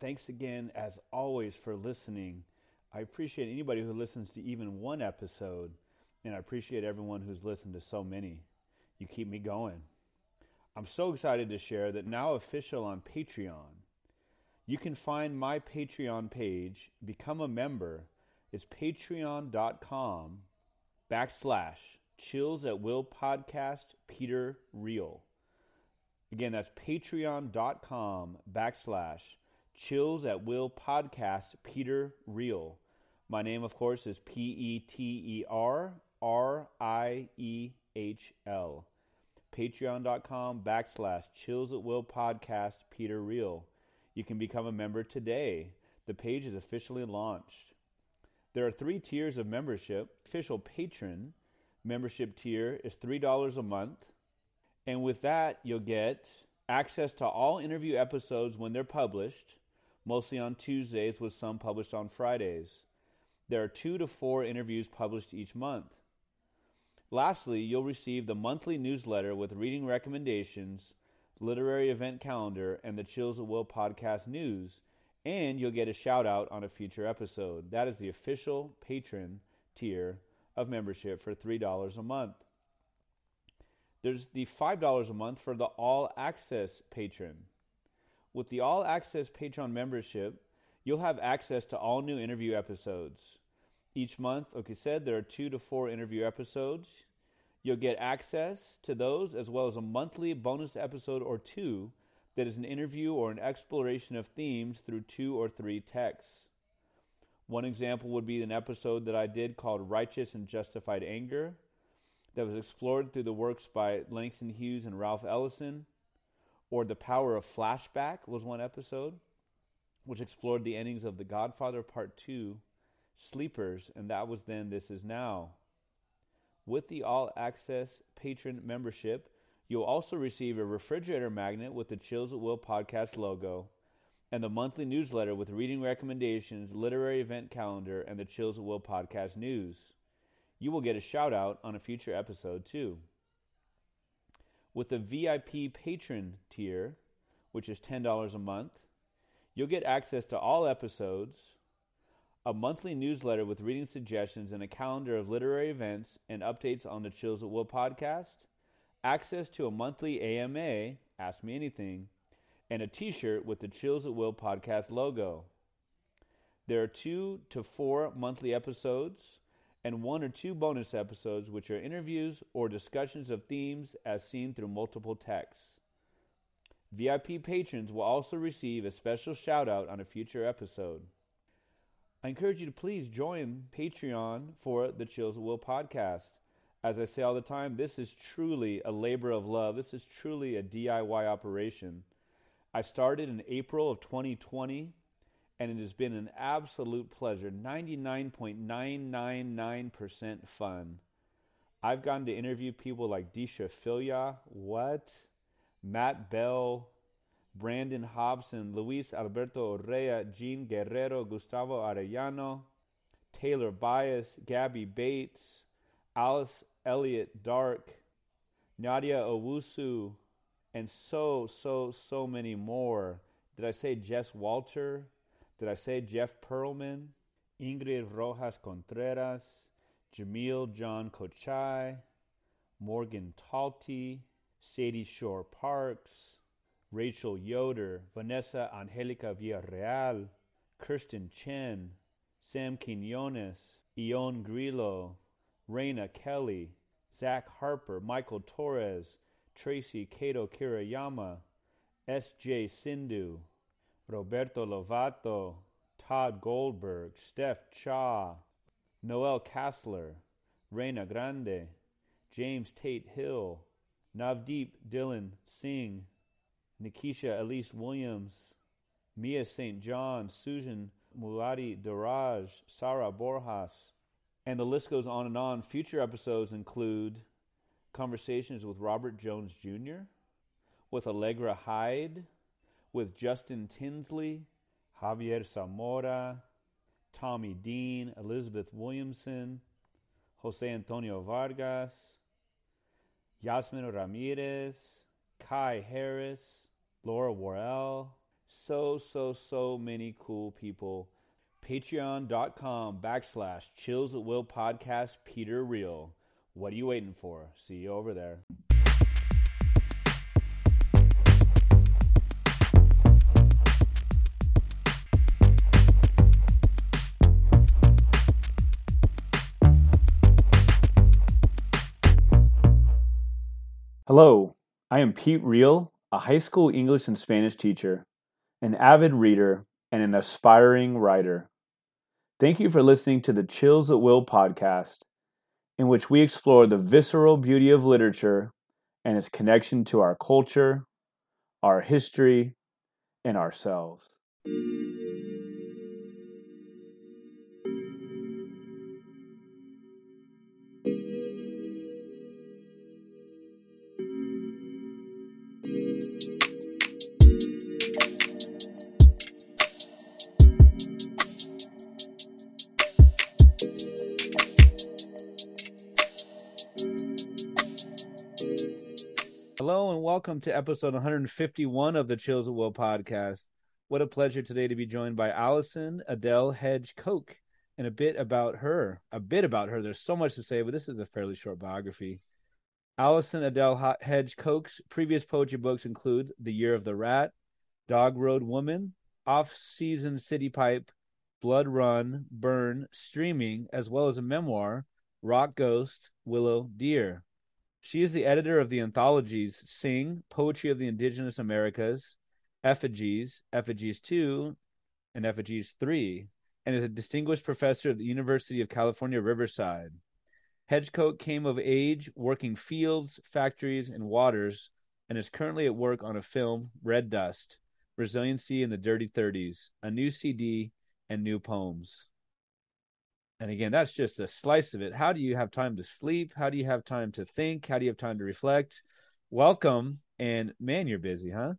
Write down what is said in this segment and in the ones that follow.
Thanks again, as always, for listening. I appreciate anybody who listens to even one episode, and I appreciate everyone who's listened to so many. You keep me going. I'm so excited to share that now official on Patreon. You can find my Patreon page, become a member. It's patreon.com backslash chills at will podcast Peter Riehl. Again, that's patreon.com backslash chills at will podcast Peter Riehl. My name, of course, is P E T E R R I E H L. Patreon.com backslash chills at will podcast Peter Riehl. You can become a member today. The page is officially launched. There are three tiers of membership. Official patron membership tier is $3 a month. And with that, you'll get access to all interview episodes when they're published, mostly on Tuesdays, with some published on Fridays. There are two to four interviews published each month. Lastly, you'll receive the monthly newsletter with reading recommendations, literary event calendar, and the Chills at Will podcast news, and you'll get a shout out on a future episode. That is the official patron tier of membership for $3 a month. There's the $5 a month for the All Access patron. With the All Access Patreon membership, you'll have access to all new interview episodes. Each month, like I said, there are two to four interview episodes. You'll get access to those as well as a monthly bonus episode or two that is an interview or an exploration of themes through two or three texts. One example would be an episode that I did called Righteous and Justified Anger that was explored through the works by Langston Hughes and Ralph Ellison. Or The Power of Flashback was one episode, which explored the endings of The Godfather Part 2, Sleepers, and that was then This Is Now. With the All Access Patron membership, you'll also receive a refrigerator magnet with the Chills at Will podcast logo and the monthly newsletter with reading recommendations, literary event calendar, and the Chills at Will podcast news. You will get a shout out on a future episode, too. With the VIP patron tier, which is $10 a month, you'll get access to all episodes, a monthly newsletter with reading suggestions, and a calendar of literary events and updates on the Chills at Will podcast, access to a monthly AMA, Ask Me Anything, and a t shirt with the Chills at Will podcast logo. There are two to four monthly episodes and one or two bonus episodes, which are interviews or discussions of themes as seen through multiple texts. VIP patrons will also receive a special shout out on a future episode. I encourage you to please join Patreon for the Chills at Will podcast. As I say all the time, this is truly a labor of love. This is truly a DIY operation. I started in April of 2020, and it has been an absolute pleasure 99.999% fun. I've gotten to interview people like Deesha Philyaw, what? Matt Bell, Brandon Hobson, Luis Alberto Urrea, Jean Guerrero, Gustavo Arellano, Taylor Byas, Gabby Bates, Alice Elliott Dark, Nadia Owusu, and so, so, so many more. Did I say Jess Walter? Did I say Jeff Pearlman? Ingrid Rojas Contreras, Jamil John Kochai, Morgan Talty, Sadie Shore Parks, Rachel Yoder, Vanessa Angelica Villarreal, Kirsten Chen, Sam Quinones, Ioan Grillo, Raina Kelly, Zach Harper, Michael Torres, Tracy Kato Kiriyama, S.J. Sindhu, Roberto Lovato, Todd Goldberg, Steph Cha, Noel Kassler, Reyna Grande, James Tate Hill, Navdeep Dylan Singh, Nikisha Elise Williams, Mia St. John, Susan Muaddi Darraj, Sarah Borjas, and the list goes on and on. Future episodes include conversations with Robert Jones Jr., with Allegra Hyde, with Justin Tinsley, Javier Zamora, Tommy Dean, Elizabeth Williamson, Jose Antonio Vargas, Yasmin Ramirez, Kai Harris, Laura Worrell, So, so, so many cool people. Patreon.com backslash Chills at Will podcast, Peter Riehl. What are you waiting for? See you over there. Hello, I am Pete Riehl, a high school English and Spanish teacher, an avid reader, and an aspiring writer. Thank you for listening to the Chills at Will podcast, in which we explore the visceral beauty of literature and its connection to our culture, our history, and ourselves. Welcome to episode 151 of the Chills at Will podcast. What a pleasure today to be joined by Allison Adelle Hedge Coke and a bit about her. A bit about her. There's so much to say, but this is a fairly short biography. Allison Adelle Hedge Coke's previous poetry books include The Year of the Rat, Dog Road Woman, Off Season City Pipe, Blood Run, Burn, Streaming, as well as a memoir, Rock Ghost, Willow Deer. She is the editor of the anthologies Sing, Poetry of the Indigenous Americas, Effigies, Effigies 2, and Effigies 3, and is a distinguished professor at the University of California, Riverside. Hedge Coke came of age working fields, factories, and waters, and is currently at work on a film, Red Dust Resiliency in the Dirty 30s, a new CD, and new poems. And again, that's just a slice of it. How do you have time to sleep? How do you have time to think? How do you have time to reflect? Welcome. And man, you're busy, huh?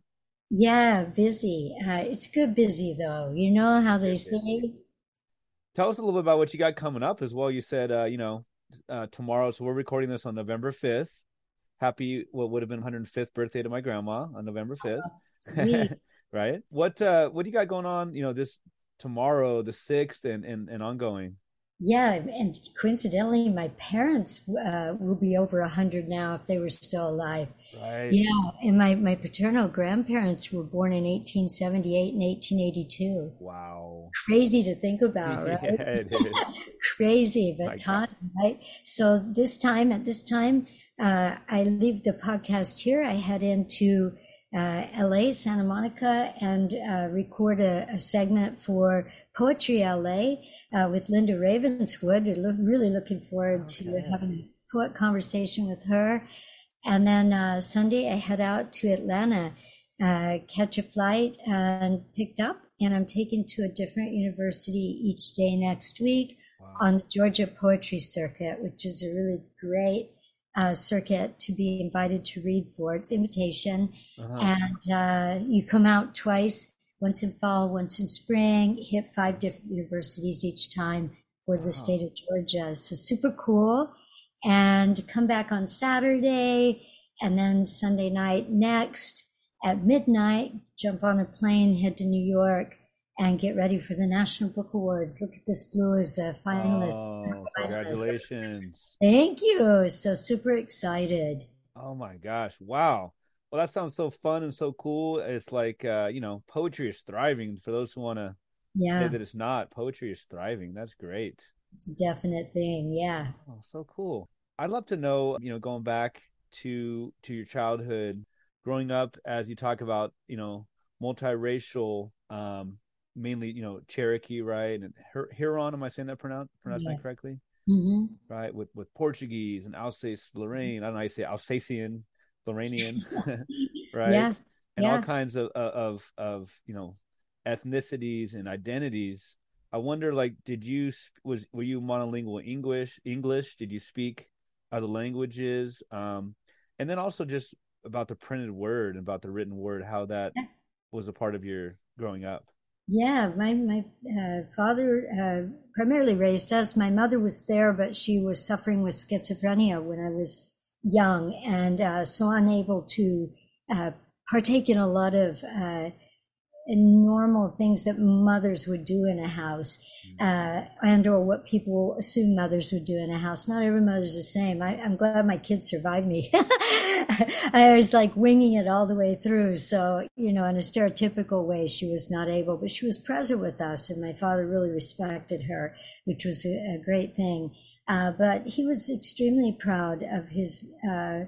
Yeah, busy. Uh, it's good busy though. You know how they say. Tell us a little bit about what you got coming up as well. You said, uh, you know, uh, tomorrow. So we're recording this on November 5th. Happy, what would have been 105th birthday to my grandma on November 5th. Oh, right. What, uh, what do you got going on, you know, this tomorrow, the 6th and, and, and ongoing? Yeah, and coincidentally, my parents uh, will be over a hundred now if they were still alive. Right. Yeah, and my my paternal grandparents were born in 1878 and 1882. Wow. Crazy to think about, right? yeah, it is. Crazy, but time, right? So this time, at this time, uh, I leave the podcast here. I head into uh, LA, Santa Monica, and uh, record a, a, segment for Poetry LA uh, with Linda Ravenswood. Really looking forward okay. to having a poet conversation with her. And then uh, Sunday, I head out to Atlanta, uh, catch a flight, and picked up. And I'm taken to a different university each day next week wow. on the Georgia Poetry Circuit, which is a really great uh, circuit to be invited to read for. It's invitation, uh-huh. and uh, you come out twice, once in fall, once in spring. Hit five different universities each time for the state of Georgia. So super cool. And come back on Saturday, and then Sunday night next at midnight. Jump on a plane, head to New York and get ready for the National Book Awards. Look at this blue as a finalist. Oh, congratulations. Thank you. So super excited. Oh my gosh. Wow. Well, that sounds so fun and so cool. It's like, uh, you know, poetry is thriving. For those who want to yeah. say that it's not, poetry is thriving. That's great. It's a definite thing. Yeah. Oh, so cool. I'd love to know, you know, going back to to your childhood, growing up as you talk about, you know, multiracial um mainly you know Cherokee, right, and Huron. Am I saying that pronounce pronouncing yeah. that correctly? Mm-hmm. Right, with with Portuguese and Alsace Lorraine. I don't know you say Alsacian, Lorrainian, right? Yeah. And yeah. all kinds of of of you know ethnicities and identities. I wonder, like, did you was were you monolingual English? English? Did you speak other languages? Um, and then also just about the printed word and about the written word, how that was a part of your growing up. Yeah, my my uh, father uh, primarily raised us. My mother was there, but she was suffering with schizophrenia when I was young, and uh, so unable to uh, partake in a lot of uh, normal things that mothers would do in a house, uh, and or what people assume mothers would do in a house. Not every mother's the same. I, am glad my kids survived me. I was like winging it all the way through. So, you know, in a stereotypical way, she was not able, but she was present with us, and my father really respected her, which was a, a great thing. Uh, but he was extremely proud of his uh,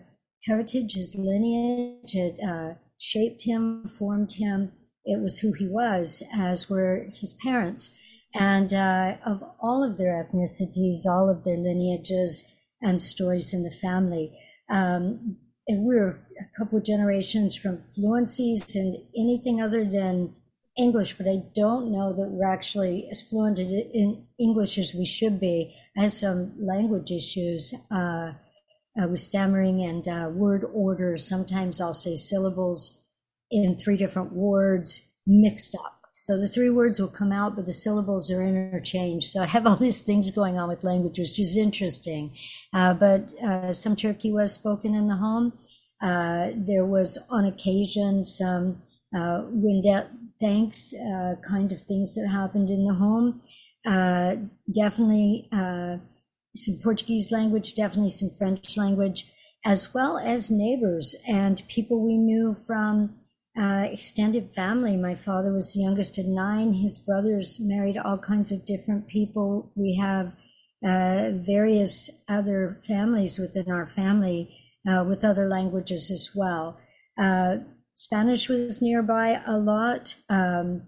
heritage, his lineage. It uh, shaped him, formed him it was who he was, as were his parents. And uh, of all of their ethnicities, all of their lineages and stories in the family. Um, and we are a couple of generations from fluencies and anything other than English, but I don't know that we're actually as fluent in English as we should be. I have some language issues uh, uh, with stammering and uh, word order. Sometimes I'll say syllables in three different words mixed up. So the three words will come out, but the syllables are interchanged. So I have all these things going on with language, which is interesting. Uh, but uh, some Cherokee was spoken in the home. Uh, there was on occasion some uh, Wendat thanks uh, kind of things that happened in the home. Uh, definitely some Portuguese language, definitely some French language, as well as neighbors and people we knew from uh, extended family. My father was the youngest of nine. His brothers married all kinds of different people. We have uh, various other families within our family uh, with other languages as well. Uh, Spanish was nearby a lot, um,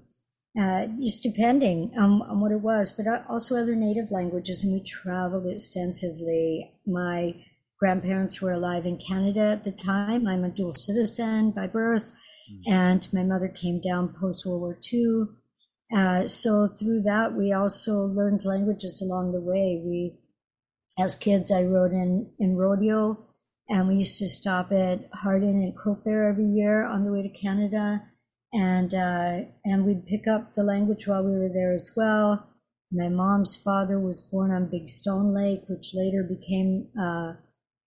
uh, just depending on, on, what it was, but also other native languages, and we traveled extensively. My grandparents were alive in Canada at the time. I'm a dual citizen by birth. And my mother came down post World War II. Uh, so through that, we also learned languages along the way. We, as kids, I rode in, in rodeo and we used to stop at Hardin and Crow Fair every year on the way to Canada. And, uh, and we'd pick up the language while we were there as well. My mom's father was born on Big Stone Lake, which later became, uh,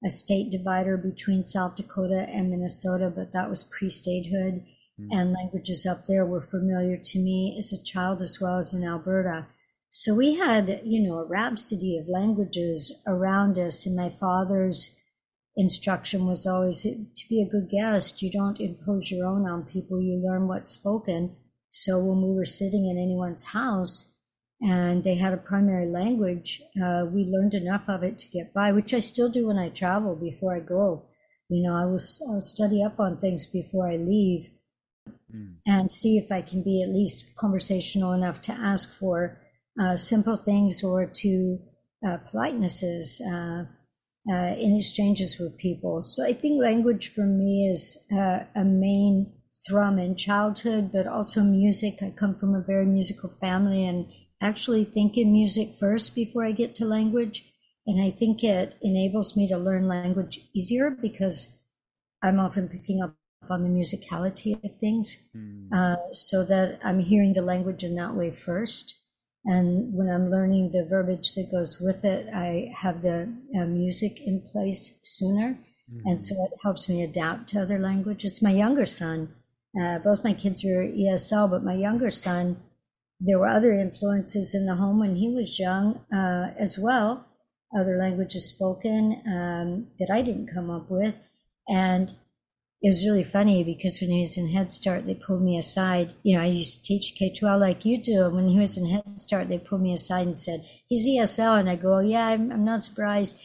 a state divider between South Dakota and Minnesota, but that was pre statehood. Mm-hmm. And languages up there were familiar to me as a child as well as in Alberta. So we had, you know, a rhapsody of languages around us. And my father's instruction was always to be a good guest, you don't impose your own on people, you learn what's spoken. So when we were sitting in anyone's house, and they had a primary language, uh, we learned enough of it to get by, which I still do when I travel before I go. You know, I will I'll study up on things before I leave mm. and see if I can be at least conversational enough to ask for uh, simple things or to uh, politenesses uh, uh in exchanges with people. So I think language for me is uh, a main thrum in childhood, but also music. I come from a very musical family and actually think in music first before I get to language. And I think it enables me to learn language easier because I'm often picking up on the musicality of things mm. uh, so that I'm hearing the language in that way first. And when I'm learning the verbiage that goes with it, I have the uh, music in place sooner. Mm. And so it helps me adapt to other languages. My younger son, uh, both my kids are ESL, but my younger son there were other influences in the home when he was young uh, as well, other languages spoken um, that I didn't come up with. And it was really funny because when he was in Head Start, they pulled me aside. You know, I used to teach K 12 like you do. And when he was in Head Start, they pulled me aside and said, He's ESL. And I go, oh, Yeah, I'm, I'm not surprised.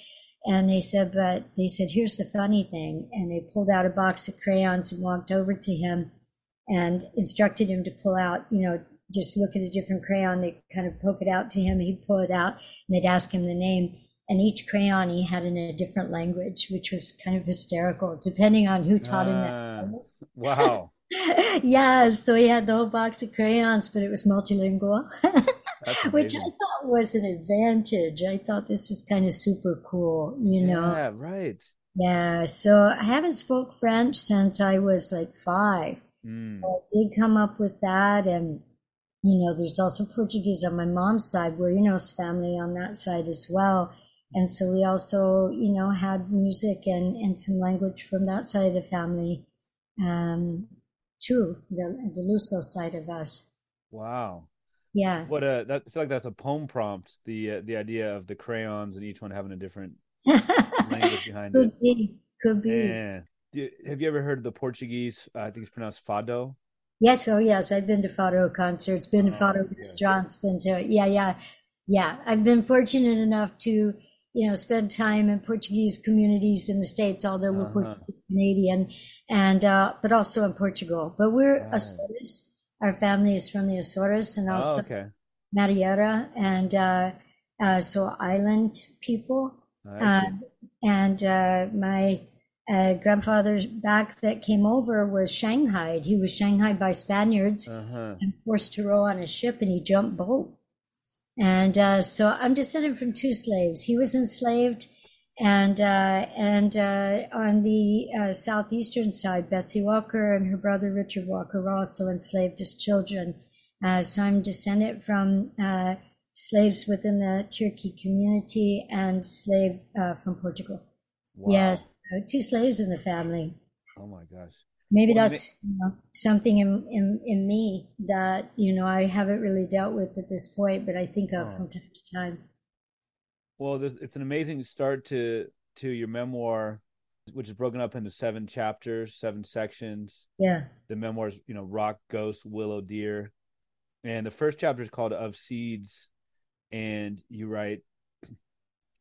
And they said, But they said, Here's the funny thing. And they pulled out a box of crayons and walked over to him and instructed him to pull out, you know, just look at a different crayon. They kind of poke it out to him. He'd pull it out and they'd ask him the name. And each crayon he had in a different language, which was kind of hysterical, depending on who taught uh, him that. Ah, wow. yeah, so he had the whole box of crayons, but it was multilingual, which I thought was an advantage. I thought this is kind of super cool, you know? Yeah, right. Yeah, so I haven't spoke French since I was like five. Mm. I did come up with that and you know, there's also Portuguese on my mom's side, where you know, family on that side as well. And so we also, you know, had music and, and some language from that side of the family. Um, too, the the Luso side of us. Wow. Yeah. What a that I feel like that's a poem prompt. The uh, the idea of the crayons and each one having a different language behind Could it. Could be. Could be. You- Have you ever heard of the Portuguese? Uh, I think it's pronounced fado. Yes, oh yes, I've been to Fado concerts, been to Oh, Fado yeah. restaurants, been to yeah, yeah, yeah. I've been fortunate enough to, you know, spend time in Portuguese communities in the States, although we're Uh-huh. Portuguese Canadian, and uh, but also in Portugal. But we're Right. Açores. Our family is from the Açores and Oh, also okay. Madeira, and uh, uh, so island people. Uh, and uh, my uh, grandfather back that came over was shanghaied. He was shanghaied by Spaniards Uh-huh. and forced to row on a ship, and he jumped boat. And uh, so I'm descended from two slaves. He was enslaved, and uh, and uh, on the uh, southeastern side, Betsy Walker and her brother Richard Walker were also enslaved as children. Uh, so I'm descended from uh, slaves within the Cherokee community and slave uh, from Portugal. Wow. Yes, two slaves in the family. Oh my gosh. Maybe Well, that's you know, something in, in in me that you know I haven't really dealt with at this point, but I think of Oh. from time to time. Well, it's an amazing start to to your memoir, which is broken up into seven chapters, seven sections. Yeah, The memoirs, you know, Rock, Ghost, Willow, Deer, and the first chapter is called "Of Seeds," and you write,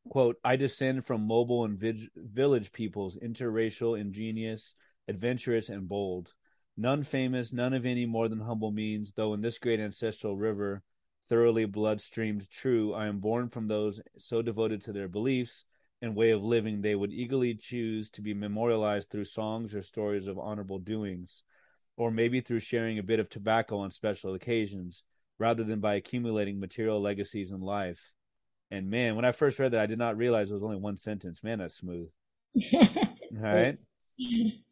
"quote I descend from mobile and village peoples, interracial, ingenious, adventurous, and bold. None famous, none of any more than humble means, though in this great ancestral river." thoroughly blood-streamed true i am born from those so devoted to their beliefs and way of living they would eagerly choose to be memorialized through songs or stories of honorable doings or maybe through sharing a bit of tobacco on special occasions rather than by accumulating material legacies in life and man when i first read that i did not realize it was only one sentence man that's smooth all right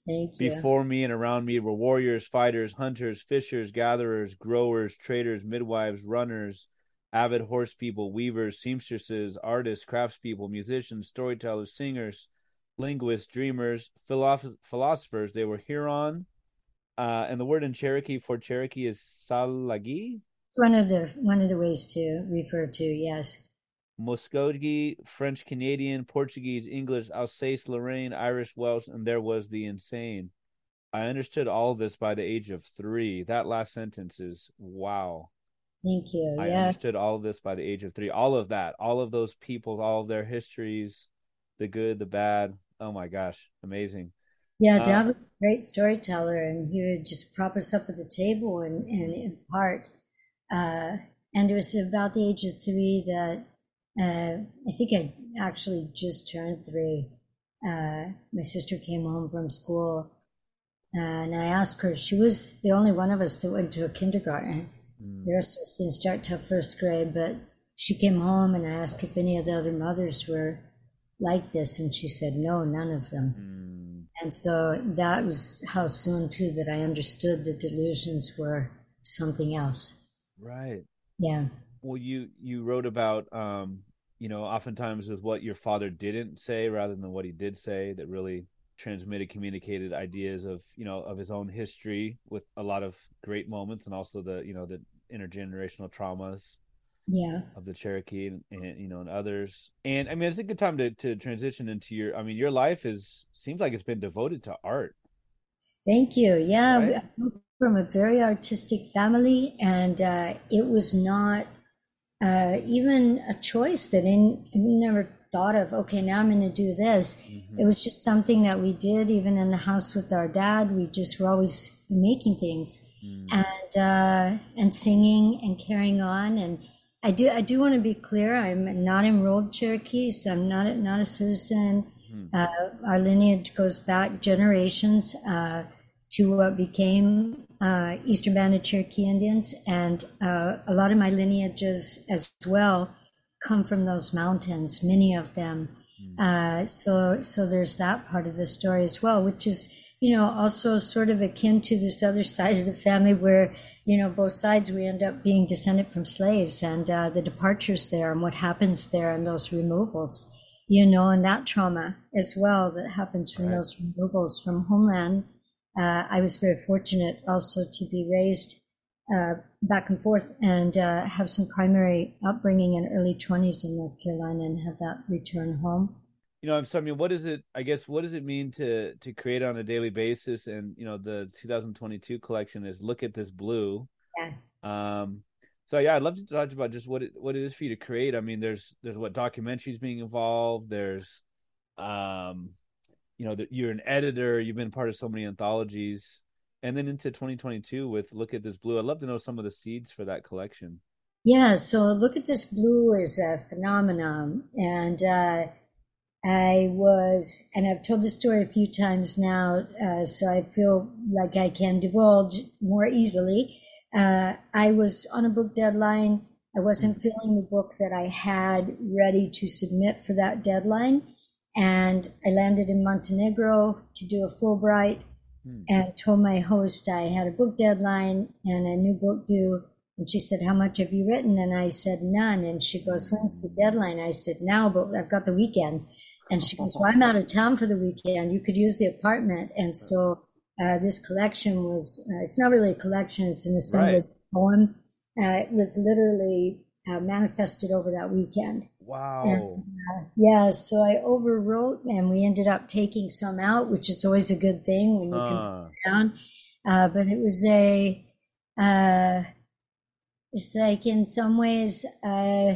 thank you. before me and around me were warriors, fighters, hunters, fishers, gatherers, growers, traders, midwives, runners, avid horse people, weavers, seamstresses, artists, craftspeople, musicians, storytellers, singers, linguists, dreamers, philosoph- philosophers. They were Huron, uh, and the word in Cherokee for Cherokee is Tsalagi, one of the one of the ways to refer to yes. Muskogee, French Canadian, Portuguese, English, Alsace, Lorraine, Irish, Welsh, and there was the insane. I understood all of this by the age of three. That last sentence is wow. Thank you. I Yeah, understood all of this by the age of three. All of that, all of those people, all of their histories, the good, the bad. Oh my gosh, amazing. yeah. Uh, Dad was a great storyteller, and he would just prop us up at the table and and impart. Uh, and it was about the age of three that uh, I think I actually just turned three. Uh, my sister came home from school, and I asked her. She was the only one of us that went to a kindergarten. Mm. The rest of us didn't start till first grade, but she came home and I asked if any of the other mothers were like this, and she said no, none of them. Mm. And so that was how soon too that I understood the delusions were something else. Right. Yeah. Well, you you wrote about um, you know, oftentimes with what your father didn't say rather than what he did say that really transmitted, communicated ideas of you know of his own history with a lot of great moments and also the you know the intergenerational traumas Yeah. of the Cherokee and, and you know and others. And I mean, it's a good time to to transition into your. I mean, your life is seems like it's been devoted to art. Thank you. Yeah, Right. From a very artistic family, and uh, it was not uh, even a choice that I n- I never thought of. Okay, now I'm going to do this. Mm-hmm. It was just something that we did, even in the house with our dad. We just were always making things Mm. and uh, and singing and carrying on. And I do I do want to be clear. I'm not enrolled Cherokee, so I'm not not a citizen. Hmm. Uh, our lineage goes back generations uh, to what became uh, Eastern Band of Cherokee Indians, and uh, a lot of my lineages as well come from those mountains. Many of them. Uh, so so there's that part of the story as well, which is you know also sort of akin to this other side of the family where you know both sides we end up being descended from slaves and uh, the departures there and what happens there and those removals you know and that trauma as well that happens from Right. those removals from homeland uh, I was very fortunate also to be raised uh, back and forth and uh, have some primary upbringing in early 20s in North Carolina and have that return home. You know, I'm sorry, I mean, what does it, I guess, what does it mean to, to create on a daily basis? And, you know, the 2022 collection is Look at This Blue. Yeah. Um, so yeah, I'd love to talk about just what it, what it is for you to create. I mean, there's, there's what documentaries being involved. There's, um, you know, that you're an editor, you've been part of so many anthologies. And then into 2022 with look at this blue i'd love to know some of the seeds for that collection. Yeah so look at this blue is a phenomenon. And uh, i was and i've told the story a few times now uh, so i feel like i can divulge more easily. Uh, i was on a book deadline. I wasn't feeling the book that i had ready to submit for that deadline and i landed in montenegro to do a fulbright mm. and told my host I had a book deadline and a new book due. And she said, How much have you written? And I said, None. And she goes, When's the deadline? I said, Now, but I've got the weekend. And she goes, Well, I'm out of town for the weekend. You could use the apartment. And so uh, this collection was, uh, it's not really a collection, it's an assembled right. poem. Uh, it was literally uh, manifested over that weekend. Wow. And, uh, yeah, so I overwrote and we ended up taking some out, which is always a good thing when you uh. can put down. Uh, but it was a, uh, it's like in some ways, uh,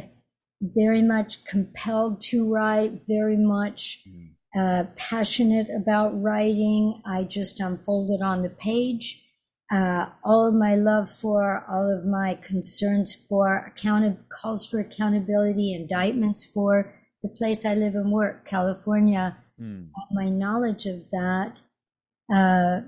very much compelled to write, very much mm. uh, passionate about writing. I just unfolded on the page uh, all of my love for, all of my concerns for, account calls for accountability, indictments for the place I live and work, California. Mm. My knowledge of that, uh,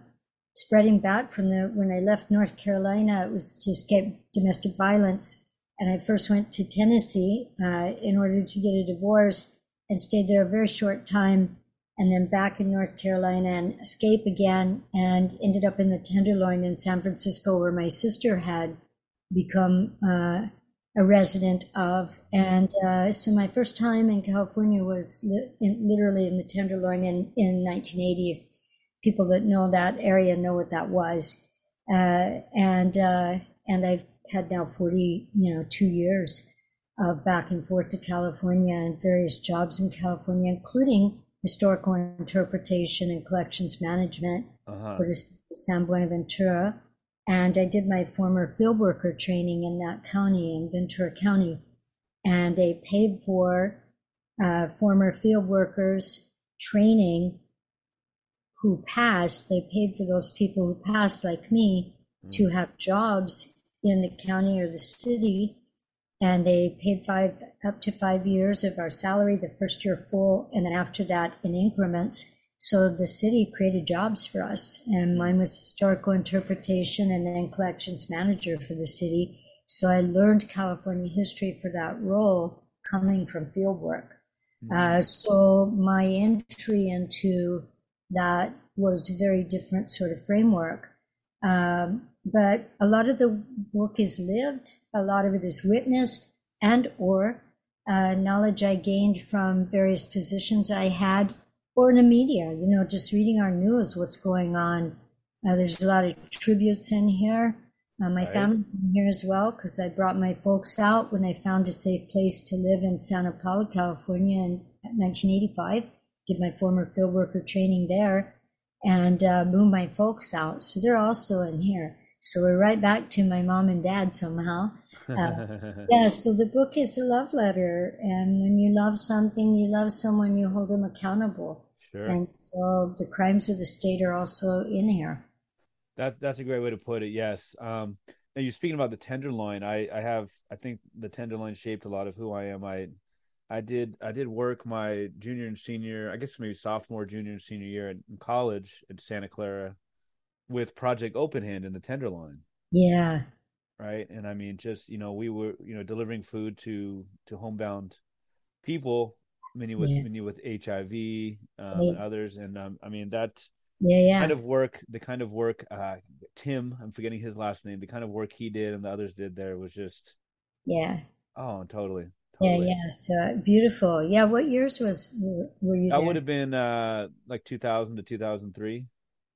spreading back from the when I left North Carolina, it was to escape domestic violence, and I first went to Tennessee uh, in order to get a divorce and stayed there a very short time and then back in North Carolina and escape again and ended up in the Tenderloin in San Francisco where my sister had become uh, a resident of. And uh, so my first time in California was li- in, literally in the Tenderloin in, in 1980. If people that know that area know what that was. Uh, and, uh, and I've had now 40, you know, two years of back and forth to California and various jobs in California, including historical interpretation and collections management uh-huh. for the San Buenaventura. And I did my former field worker training in that county, in Ventura County. And they paid for uh, former field workers training who passed. They paid for those people who passed, like me, mm. to have jobs in the county or the city and they paid five up to five years of our salary the first year full and then after that in increments. So the city created jobs for us. And mine was historical interpretation and then collections manager for the city. So i learned california history for that role coming from field work. Mm-hmm. uh, so my entry into that was a very different sort of framework. Um, but a lot of the book is lived a lot of it is witnessed and or uh, knowledge i gained from various positions i had or in the media you know just reading our news what's going on. Uh, there's a lot of tributes in here. Uh, my right. family's in here as well because i brought my folks out when i found a safe place to live in santa paula california in 1985 did my former field worker training there and uh, moved my folks out. So they're also in here. So we're right back to my mom and dad somehow. Uh, yeah, so the book is a love letter. And when you love something, you love someone, you hold them accountable. Sure. And so the crimes of the state are also in here. That's that's a great way to put it. Yes. Um, now you're speaking about the tenderloin. I I have I think the tenderloin shaped a lot of who I am. I I did I did work my junior and senior, I guess maybe sophomore, junior, and senior year in college at Santa Clara with Project Open Hand in the Tenderloin. Yeah. Right. And I mean, just, you know, we were, you know, delivering food to, to homebound people, many with, yeah. many with HIV, um, yeah. and others. And, um, I mean, that yeah, yeah. kind of work, the kind of work, uh, Tim, I'm forgetting his last name, the kind of work he did and the others did there was just, yeah. Oh, totally. Totally. Yeah, yeah. So beautiful. Yeah. What years was were, were you? I would have been uh like 2000 to 2003.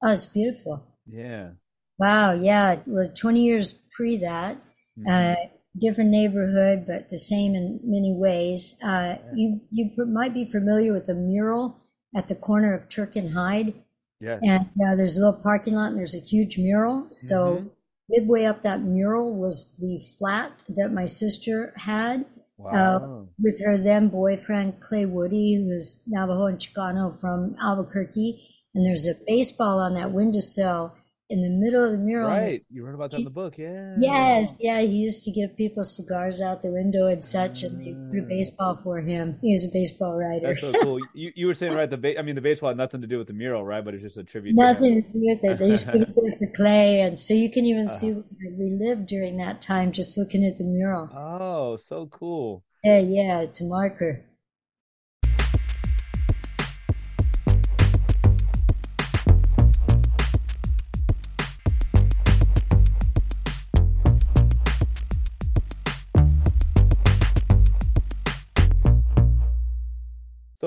Oh, it's beautiful. Yeah. Wow. Yeah. Well, 20 years pre that, mm-hmm. uh, different neighborhood, but the same in many ways. Uh, yeah. You you might be familiar with the mural at the corner of Turk and Hyde. Yeah. And uh, there's a little parking lot, and there's a huge mural. So mm-hmm. midway up that mural was the flat that my sister had. Uh, wow. Uh, with her then boyfriend Clay Woody, who is Navajo and Chicano from Albuquerque, and there's a baseball on that windowsill in the middle of the mural. Right, you wrote about that in the book, yeah. Yes, yeah. He used to give people cigars out the window and such, and they put a baseball for him. He was a baseball writer. That's so cool. you, you were saying right, the ba- I mean, the baseball had nothing to do with the mural, right? But it's just a tribute. Nothing to, do with it. They used to put it with the clay, and so you can even uh, see where we lived during that time, just looking at the mural. Oh, so cool. Yeah, yeah, it's a marker.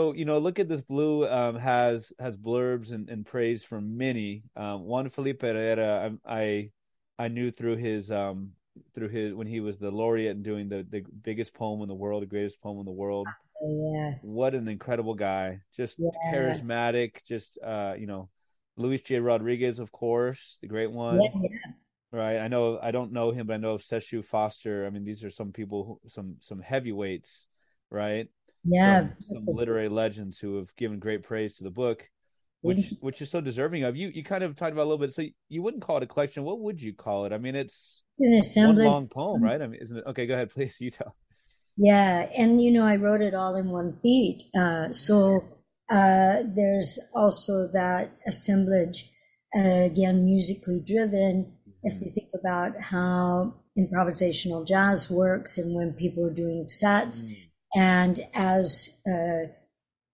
So you know, look at this blue um, has has blurbs and, and praise from many. Um, Juan Felipe Herrera, I, I, I knew through his um, through his when he was the laureate and doing the the biggest poem in the world, the greatest poem in the world. Yeah. What an incredible guy! Just yeah. charismatic. Just uh, you know, Luis J. Rodriguez, of course, the great one. Yeah, yeah. Right. I know. I don't know him, but I know of Seshu Foster. I mean, these are some people, who, some some heavyweights, right? Yeah some, literary legends who have given great praise to the book which which is so deserving of. You you kind of talked about a little bit so you wouldn't call it a collection. What would you call it? I mean it's, it's an assembly long poem right? I mean isn't it? Okay go ahead please you tell. Yeah and you know i wrote it all in one beat uh, so uh, there's also that assemblage uh, again musically driven. If you mm-hmm. think about how improvisational jazz works and when people are doing sets mm and as uh,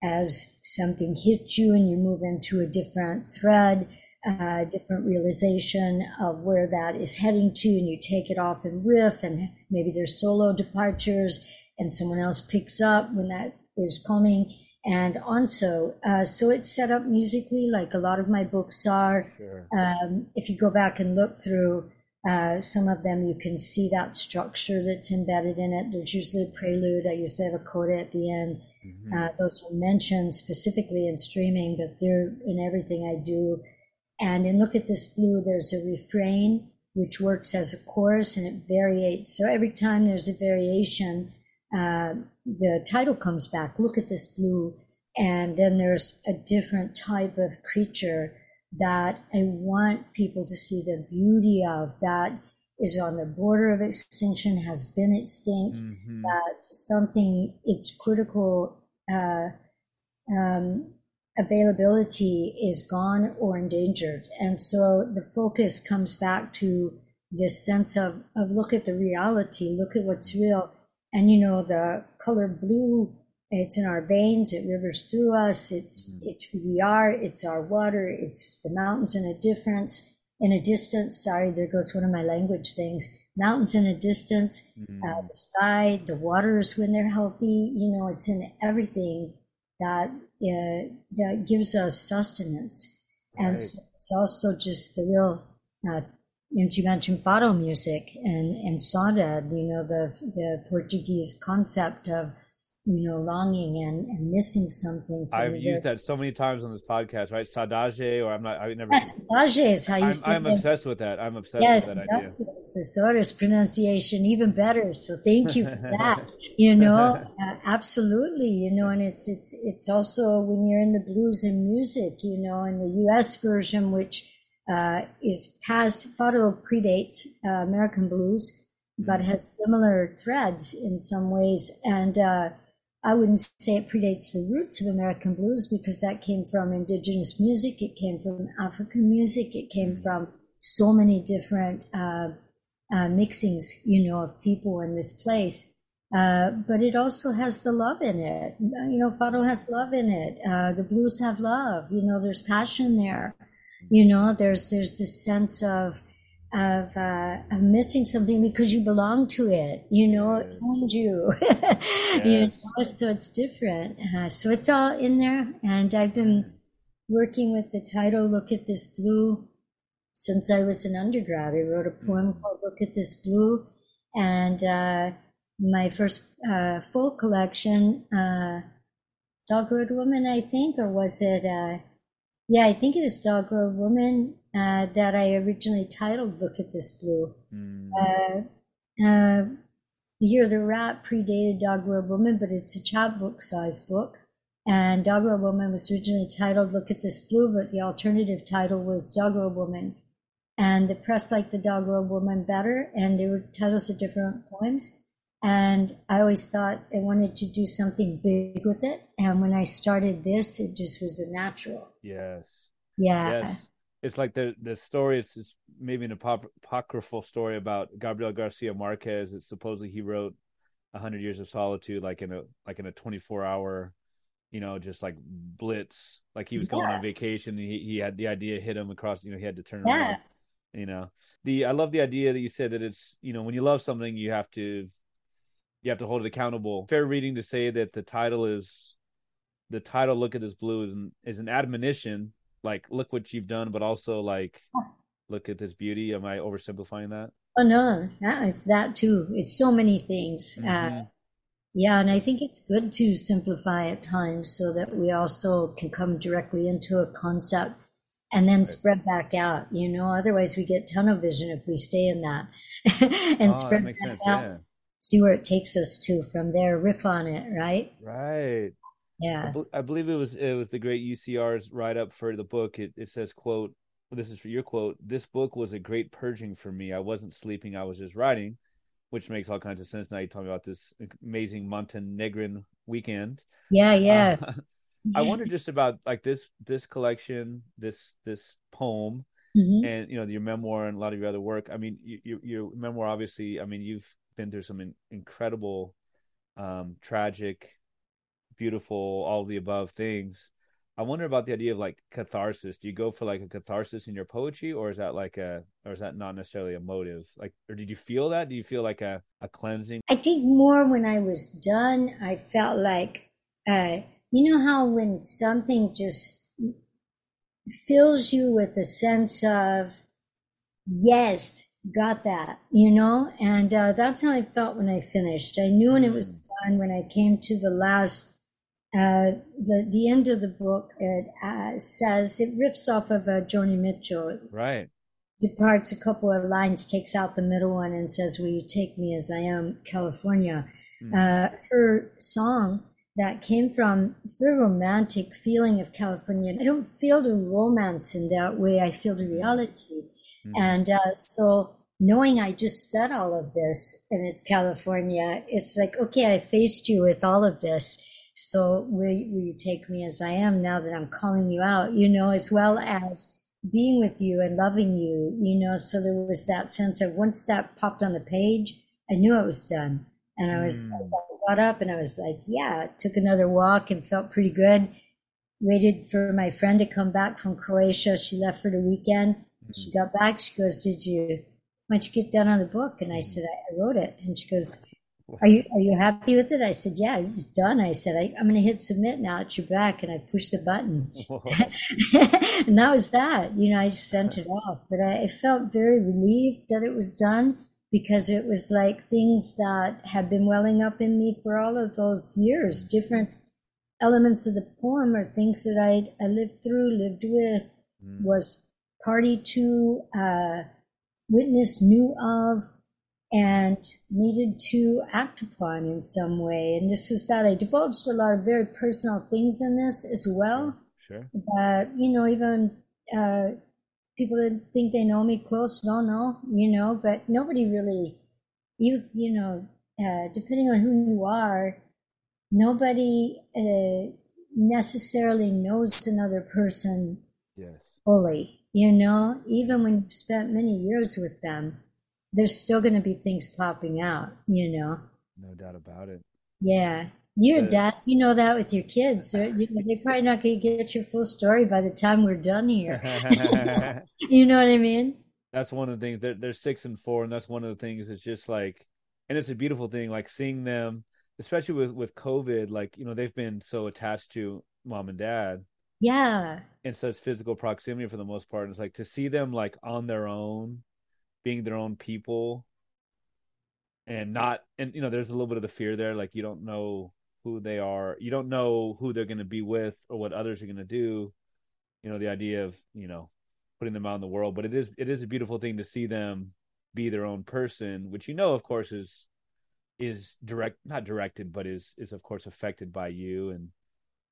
as something hits you and you move into a different thread, a different realization of where that is heading to, and you take it off and riff, and maybe there's solo departures, and someone else picks up when that is coming, and also, uh, so it's set up musically like a lot of my books are. Sure. Um, if you go back and look through uh, some of them you can see that structure that's embedded in it. There's usually a prelude. I usually have a coda at the end. Mm-hmm. Uh, those are mentioned specifically in streaming, but they're in everything I do. And in Look at This Blue, there's a refrain which works as a chorus and it varies. So every time there's a variation, uh, the title comes back, Look at This Blue. And then there's a different type of creature that I want people to see the beauty of that is on the border of extinction, has been extinct, mm-hmm. that something, its critical uh, um, availability is gone or endangered. And so the focus comes back to this sense of, of look at the reality, look at what's real. And you know, the color blue it's in our veins. It rivers through us. It's it's who we are. It's our water. It's the mountains in a difference in a distance. Sorry, there goes one of my language things. Mountains in a distance, mm. uh, the sky, the waters when they're healthy. You know, it's in everything that uh, that gives us sustenance, right. and so it's also just the real. Uh, and you mentioned fado music and and saudade. You know the the Portuguese concept of you know, longing and, and missing something. I've used that so many times on this podcast, right? Saudade, or I'm not, I never. Yes, is how you I'm, say I'm obsessed with that. I'm obsessed yes, with that idea. Yes, pronunciation, even better. So thank you for that. you know, uh, absolutely. You know, and it's, it's, it's also when you're in the blues and music, you know, in the U.S. version, which uh, is past, Fado predates uh, American blues, but mm-hmm. has similar threads in some ways. And, uh, I wouldn't say it predates the roots of American blues because that came from indigenous music, it came from African music, it came mm. from so many different uh, uh, mixings, you know, of people in this place. Uh, but it also has the love in it. You know, Fado has love in it. Uh, the blues have love. You know, there's passion there. You know, there's there's this sense of of, uh, of missing something because you belong to it. You know, it owned you. yes. you know, so it's different. Uh, so it's all in there, and I've been working with the title Look at This Blue since I was an undergrad. I wrote a poem mm-hmm. called Look at This Blue. And uh, my first uh, full collection, uh, Dog Road Woman, I think, or was it? Uh, yeah, I think it was Dog Road Woman uh, that I originally titled Look at This Blue. Mm. Uh, the Year of the Rat predated Dog Road Woman, but it's a chapbook size book. And Dog Road Woman was originally titled Look at This Blue, but the alternative title was Dog Road Woman. And the press liked the Dog Road Woman better, and they were titles of different poems. And I always thought I wanted to do something big with it. And when I started this, it just was a natural. Yes. Yeah. Yes. It's like the the story is maybe an apocryphal story about Gabriel Garcia Marquez. It's supposedly he wrote a hundred years of solitude like in a like in a twenty four hour, you know, just like blitz. Like he was going on vacation. he he had the idea hit him across. You know, he had to turn yeah. around. You know, the I love the idea that you said that it's you know when you love something you have to you have to hold it accountable. Fair reading to say that the title is the title "Look at This Blue" is an, is an admonition, like look what you've done, but also like look at this beauty. Am I oversimplifying that? Oh no, no, it's that too. It's so many things. Uh, mm-hmm. Uh, yeah, and I think it's good to simplify at times so that we also can come directly into a concept and then spread back out. You know, otherwise we get tunnel vision if we stay in that and oh, spread that back sense, out. Yeah. See where it takes us to from there. Riff on it, right? Right. Yeah. I, I believe it was it was the great UCR's write up for the book. It it says quote this is for your quote. This book was a great purging for me. I wasn't sleeping. I was just writing, which makes all kinds of sense. Now you talking about this amazing Montenegrin weekend. Yeah, yeah. Uh, I wonder just about like this this collection, this this poem, mm-hmm. and you know your memoir and a lot of your other work. I mean, you, you, your memoir, obviously. I mean, you've been through some in, incredible, um, tragic, beautiful, all the above things. I wonder about the idea of like catharsis. Do you go for like a catharsis in your poetry, or is that like a, or is that not necessarily a motive? Like, or did you feel that? Do you feel like a, a cleansing? I think more when I was done, I felt like, uh, you know how when something just fills you with a sense of, yes, got that, you know? And uh, that's how I felt when I finished. I knew when it was mm. done, when I came to the last uh, the the end of the book it uh, says it riffs off of uh, Joni Mitchell. Right. Departs a couple of lines, takes out the middle one, and says, "Will you take me as I am, California?" Mm. her song that came from the romantic feeling of California. I don't feel the romance in that way. I feel the hmm. reality, mm. and uh, so knowing I just said all of this and it's California, it's like okay, I faced you with all of this so will, will you take me as I am now that I'm calling you out, you know, as well as being with you and loving you, you know. So there was that sense of once that popped on the page, I knew it was done. And I was mm. I got up and I was like, yeah, took another walk and felt pretty good. Waited for my friend to come back from Croatia. She left for the weekend. Mm. She got back. She goes, Did you, why don't you get done on the book? And I said, I, I wrote it. And she goes, are you are you happy with it? I said, yeah, this is done. I said, I, am going to hit submit now at your back, and I pushed the button, and that was that. You know, I just sent it off, but I, I felt very relieved that it was done because it was like things that had been welling up in me for all of those years. Different elements of the poem are things that I I lived through, lived with, mm. was party to, uh, witness, knew of and needed to act upon in some way. And this was that I divulged a lot of very personal things in this as well. Sure. That, you know, even uh, people that think they know me close don't know, you know, but nobody really, you, you know, uh, depending on who you are, nobody uh, necessarily knows another person yes. fully, you know, even when you've spent many years with them there's still going to be things popping out, you know. No doubt about it. Yeah. You're a dad, you know that with your kids. They're, they're probably not going to get your full story by the time we're done here. you know what I mean? That's one of the things. They're, they're six and four, and that's one of the things. It's just like, and it's a beautiful thing, like seeing them, especially with with COVID. Like you know, they've been so attached to mom and dad, Yeah. In such physical proximity for the most part. It's like to see them like on their own, being their own people, and not and you know, there's a little bit of the fear there, like you don't know who they are, you don't know who they're gonna be with or what others are gonna do. You know, the idea of, you know, putting them out in the world. But it is it is a beautiful thing to see them be their own person, which you know, of course, is is direct not directed, but is is of course affected by you and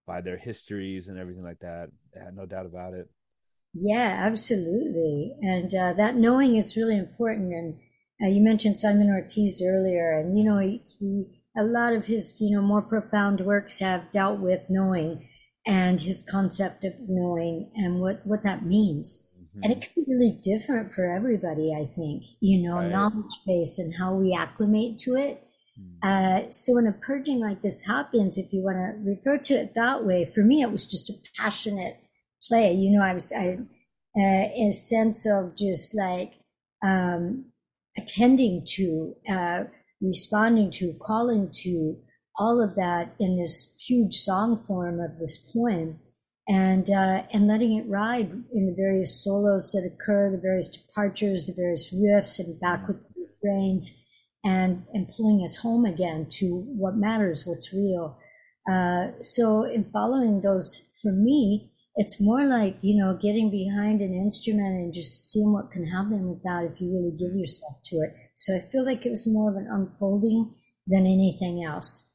by their histories and everything like that. No doubt about it. Yeah, absolutely. And uh, that knowing is really important. And uh, you mentioned Simon Ortiz earlier, and you know, he, he a lot of his you know more profound works have dealt with knowing and his concept of knowing and what what that means. Mm-hmm. And it can be really different for everybody. I think you know right. knowledge base and how we acclimate to it Hmm. Uh, so when a purging like this happens, if you want to refer to it that way, for me it was just a passionate play. You know, I was I, uh, a sense of just like um, attending to, uh, responding to, calling to all of that in this huge song form of this poem, and uh, and letting it ride in the various solos that occur, the various departures, the various riffs, and back with the refrains and and pulling us home again to what matters, what's real. Uh, so in following those, for me, it's more like you know getting behind an instrument and just seeing what can happen with that if you really give yourself to it. So I feel like it was more of an unfolding than anything else.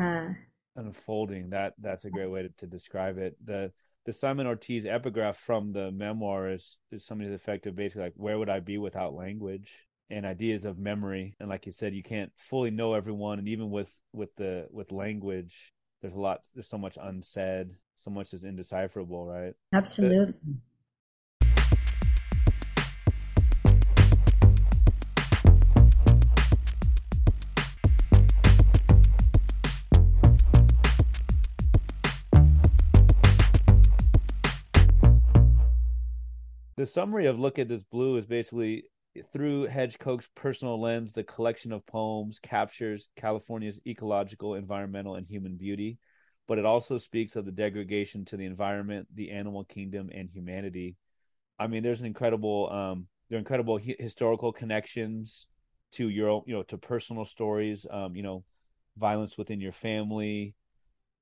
Uh, unfolding that that's a great way to, to describe it. The the Simon Ortiz epigraph from the memoir is is something to the effect of basically like where would I be without language? and ideas of memory and like you said you can't fully know everyone and even with with the with language there's a lot there's so much unsaid so much is indecipherable right? Absolutely. The summary of look at this blue is basically through Hedge Coke's personal lens, the collection of poems captures California's ecological, environmental, and human beauty, but it also speaks of the degradation to the environment, the animal kingdom, and humanity. I mean, there's an incredible, um, there are incredible hi- historical connections to your, you know, to personal stories. Um, you know, violence within your family,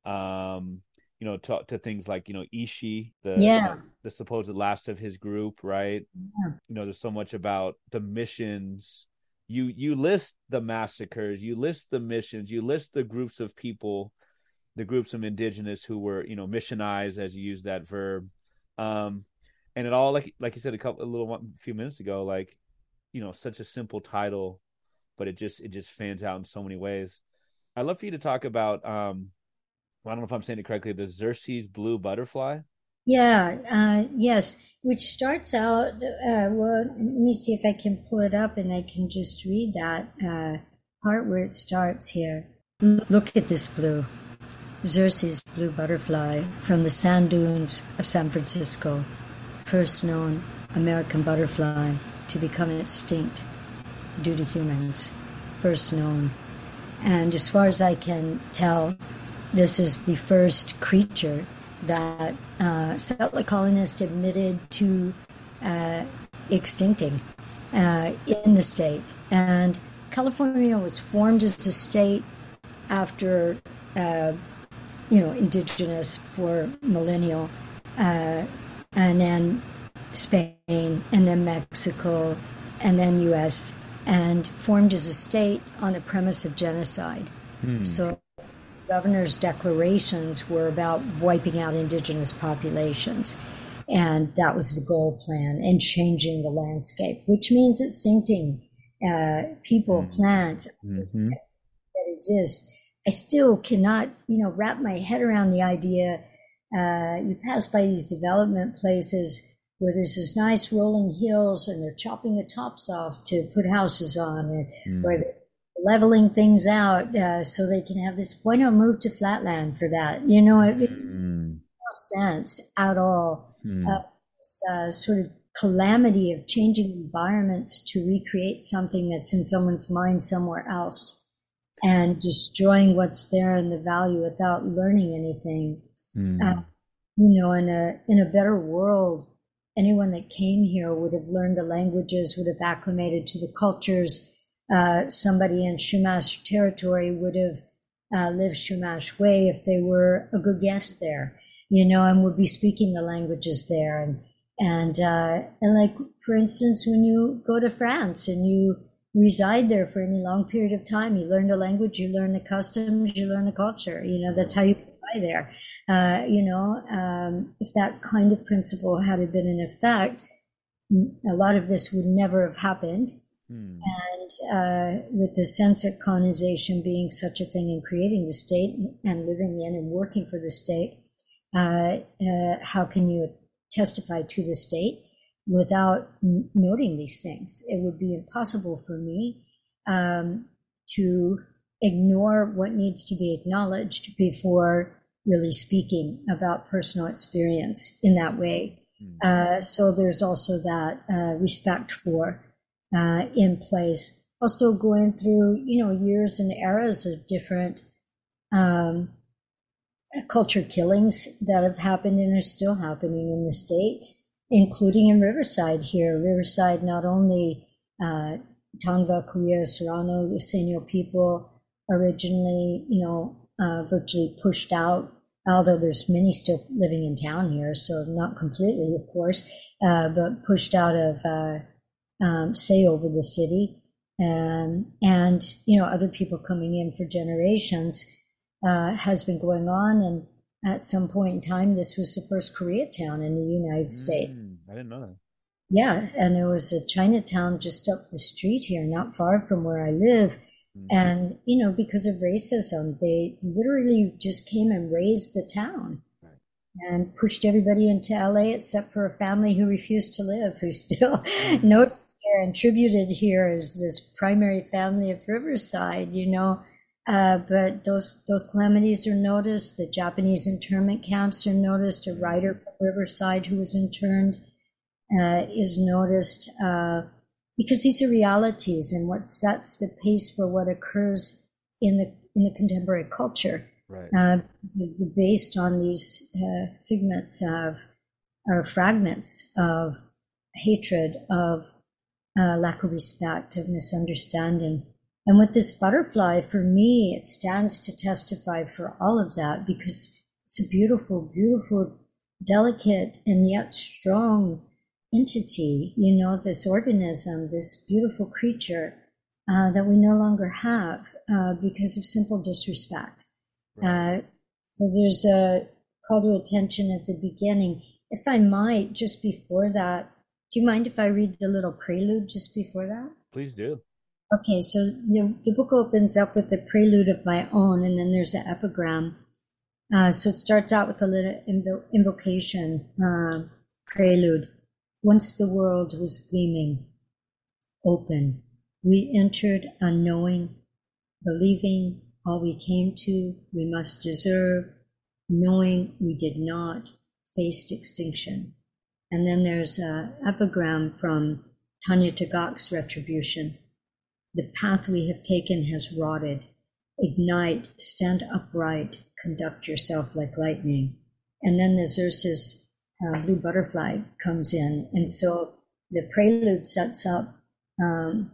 um, you know, to, to things like, you know, Ishi, the, yeah. the, the supposed last of his group, right? Yeah. You know, there's so much about the missions. You you list the massacres, you list the missions, you list the groups of people, the groups of indigenous who were, you know, missionized as you use that verb. Um and it all like like you said a couple a little a few minutes ago, like, you know, such a simple title, but it just it just fans out in so many ways. I'd love for you to talk about um I don't know if I'm saying it correctly, the Xerces blue butterfly. Yeah, uh, yes, which starts out. Uh, well, let me see if I can pull it up and I can just read that uh, part where it starts here. Look at this blue. Xerces blue butterfly from the sand dunes of San Francisco, first known American butterfly to become extinct due to humans, first known. And as far as I can tell, this is the first creature that uh, settler colonists admitted to uh, extincting uh, in the state. And California was formed as a state after, uh, you know, indigenous for millennial, uh, and then Spain, and then Mexico, and then U.S., and formed as a state on the premise of genocide. Hmm. So governor's declarations were about wiping out indigenous populations. And that was the goal plan and changing the landscape, which means extincting uh, people, mm-hmm. plants mm-hmm. that exist. I still cannot, you know, wrap my head around the idea. Uh, you pass by these development places where there's this nice rolling hills and they're chopping the tops off to put houses on, or mm. where leveling things out uh, so they can have this. Why not move to flatland for that? You know, it makes mm. no sense at all. Mm. Uh, this, uh, sort of calamity of changing environments to recreate something that's in someone's mind somewhere else and destroying what's there and the value without learning anything. Mm. you know, in a in a better world, anyone that came here would have learned the languages, would have acclimated to the cultures. Uh, somebody in Chumash territory would have uh, lived Chumash way if they were a good guest there, you know, and would be speaking the languages there. And and uh, and like for instance, when you go to France and you reside there for any long period of time, you learn the language, you learn the customs, you learn the culture. You know, that's how you apply there. Uh, you know, um, if that kind of principle had been in effect, a lot of this would never have happened. Hmm. And uh, with the sense of colonization being such a thing in creating the state and living in and working for the state, uh, uh how can you testify to the state without n- noting these things? It would be impossible for me um, to ignore what needs to be acknowledged before really speaking about personal experience in that way. Hmm. Uh, so there's also that uh, respect for uh, in place. Also going through, you know, years and eras of different um, culture killings that have happened and are still happening in the state, including in Riverside here. Riverside, not only uh, Tongva, Cahuilla, Serrano, Luiseño people originally, you know, uh, virtually pushed out although there's many still living in town here, so not completely, of course, uh, but pushed out of uh, um, say over the city, um, and you know other people coming in for generations uh, has been going on, and at some point in time, this was the first Koreatown in the United mm, States. I didn't know that. Yeah, and there was a Chinatown just up the street here, not far from where I live Mm-hmm. And, you know, because of racism, they literally just came and razed the town right. and pushed everybody into LA except for a family who refused to live, who still mm-hmm. noted here and tributed here as this primary family of Riverside, you know. Uh, but those those calamities are noticed. The Japanese internment camps are noticed. A writer from Riverside who was interned uh, is noticed. Uh, because these are realities and what sets the pace for what occurs in the in the contemporary culture. Right. Uh, based on these uh, figments of or fragments of hatred, of uh, lack of respect, of misunderstanding. And with this butterfly, for me, it stands to testify for all of that because it's a beautiful, beautiful, delicate, and yet strong entity, you know, this organism, this beautiful creature uh, that we no longer have uh, because of simple disrespect. Right. Uh, so there's a call to attention at the beginning. If I might, just before that, do you mind if I read the little prelude just before that? Please do. Okay, so the, the book opens up with the prelude of my own, and then there's an epigram. Uh, so it starts out with a little invo- invocation uh, prelude. Once the world was gleaming, open, we entered unknowing, believing all we came to we must deserve, knowing we did not, faced extinction. And then there's an epigram from Tanya Tagaq's Retribution. The path we have taken has rotted. Ignite, stand upright, conduct yourself like lightning. And then the Xerces uh, blue butterfly comes in. And so the prelude sets up, um,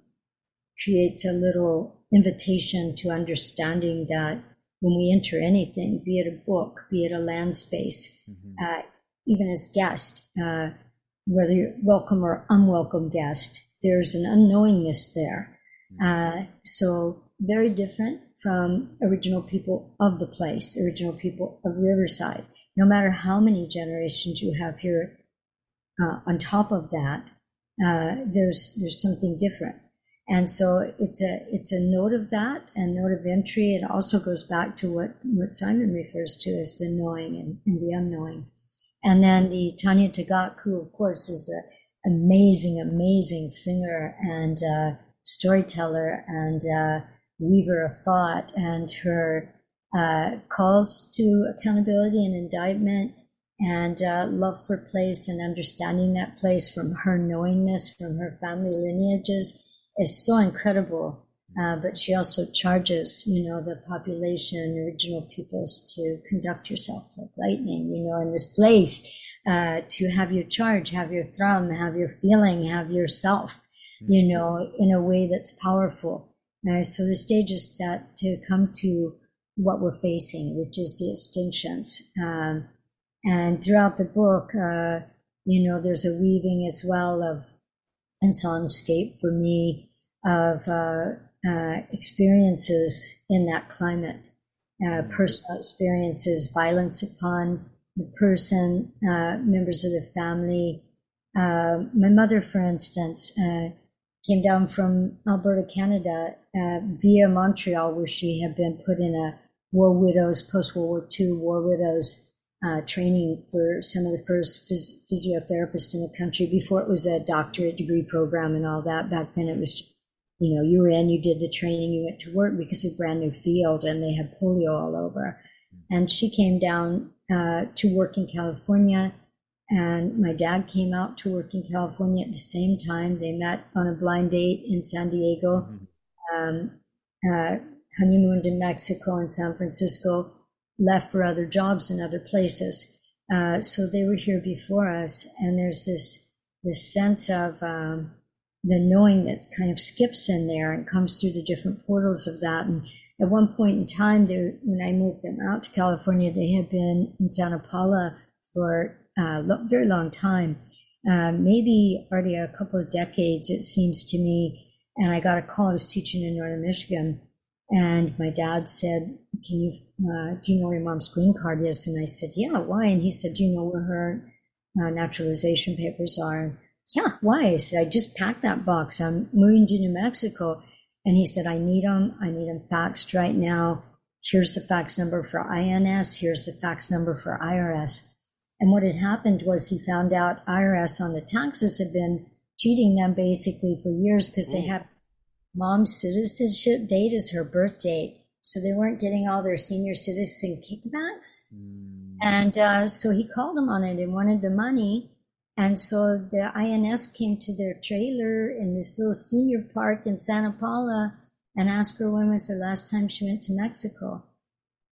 creates a little invitation to understanding that when we enter anything, be it a book, be it a land space, mm-hmm. uh, even as guest, uh, whether you're welcome or unwelcome guest, there's an unknowingness there. Mm-hmm. Uh, so very different from original people of the place, original people of Riverside. No matter how many generations you have here, uh, on top of that, uh, there's there's something different, and so it's a it's a note of that and note of entry. It also goes back to what what Simon refers to as the knowing and, and the unknowing, and then the Tanya Tagaq, who of course is an amazing, amazing singer and uh, storyteller and uh, weaver of thought and her uh, calls to accountability and indictment and uh, love for place and understanding that place from her knowingness, from her family lineages is so incredible. Uh, but she also charges, you know, the population, original peoples to conduct yourself like lightning, you know, in this place, uh, to have your charge, have your thrum, have your feeling, have yourself, you mm-hmm. know, in a way that's powerful. Uh, so the stage is set to come to what we're facing, which is the extinctions. Um, and throughout the book, uh, you know, there's a weaving as well of, and songscape for me, of uh, uh, experiences in that climate, uh, mm-hmm. personal experiences, violence upon the person, uh, members of the family. Uh, my mother, for instance, uh, came down from Alberta, Canada, via Montreal, where she had been put in a war widows, post World War II war widows uh, training for some of the first phys- physiotherapists in the country before it was a doctorate degree program and all that. Back then it was you know, you were in, you did the training, you went to work because of brand new field and they had polio all over. And she came down uh, to work in California. And my dad came out to work in California at the same time. They met on a blind date in San Diego, mm-hmm. um, uh, honeymooned in Mexico and San Francisco, left for other jobs in other places. Uh, so they were here before us. And there's this, this sense of, um, the knowing that kind of skips in there and comes through the different portals of that. And at one point in time, they, when I moved them out to California, they had been in Santa Paula for a very long time, uh, maybe already a couple of decades, it seems to me. And I got a call. I was teaching in Northern Michigan, and my dad said, "Can you uh, do you know where your mom's green card is?" And I said, "Yeah, why?" And he said, "Do you know where her uh, naturalization papers are?" yeah, why? I said, I just packed that box. I'm moving to New Mexico. And he said, I need them. I need them faxed right now. Here's the fax number for INS. Here's the fax number for IRS. And what had happened was he found out IRS on the taxes had been cheating them basically for years because they had mom's citizenship date as her birth date. So they weren't getting all their senior citizen kickbacks. Mm. And uh, so he called them on it and wanted the money. And so the INS came to their trailer in this little senior park in Santa Paula and asked her when was her last time she went to Mexico.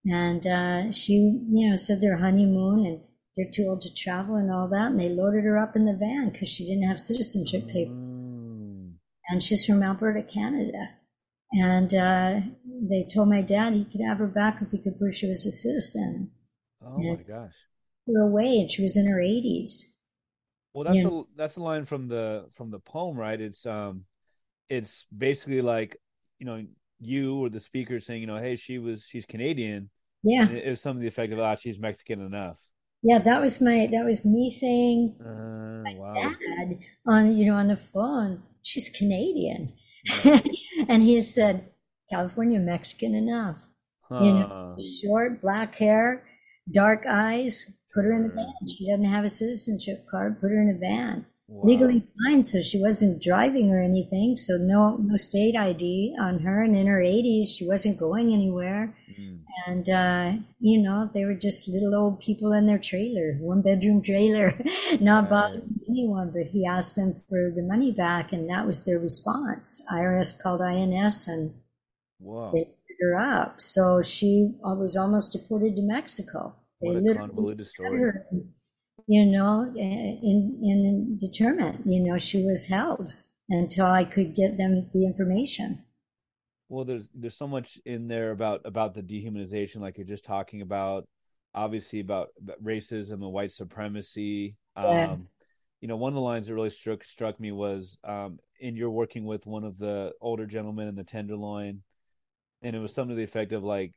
And uh, she, you know, said their honeymoon and they're too old to travel and all that. And they loaded her up in the van because she didn't have citizenship paper. Mm. And she's from Alberta, Canada. And uh, they told my dad he could have her back if he could prove she was a citizen. Oh and my gosh. Her away, and she was in her 80s. Well, that's a that's a line from the from the poem, right? It's um, it's basically like you know you or the speaker saying, you know, hey, she was she's Canadian. Yeah, it, it was some of the effect of ah, she's Mexican enough. Yeah, that was my that was me saying uh, my wow. dad on you know on the phone. She's Canadian, and he said California Mexican enough. Huh. You know, short black hair, dark eyes, Put her in the van. She doesn't have a citizenship card. Put her in a van. Wow. Legally blind, so she wasn't driving or anything. So no, no state ID on her. And in her 80s, she wasn't going anywhere. And uh, you know, they were just little old people in their trailer, one bedroom trailer, not bothering anyone. But he asked them for the money back, and that was their response. IRS called INS, and wow. they picked her up. So she was almost deported to Mexico. They what a convoluted story. you know, in, in determined, you know, she was held until I could get them the information. Well, there's there's so much in there about about the dehumanization, like you're just talking about. Obviously, about, racism and white supremacy. Yeah. Um, you know, one of the lines that really struck struck me was um, in you're working with one of the older gentlemen in the Tenderloin, and it was something to the effect of like,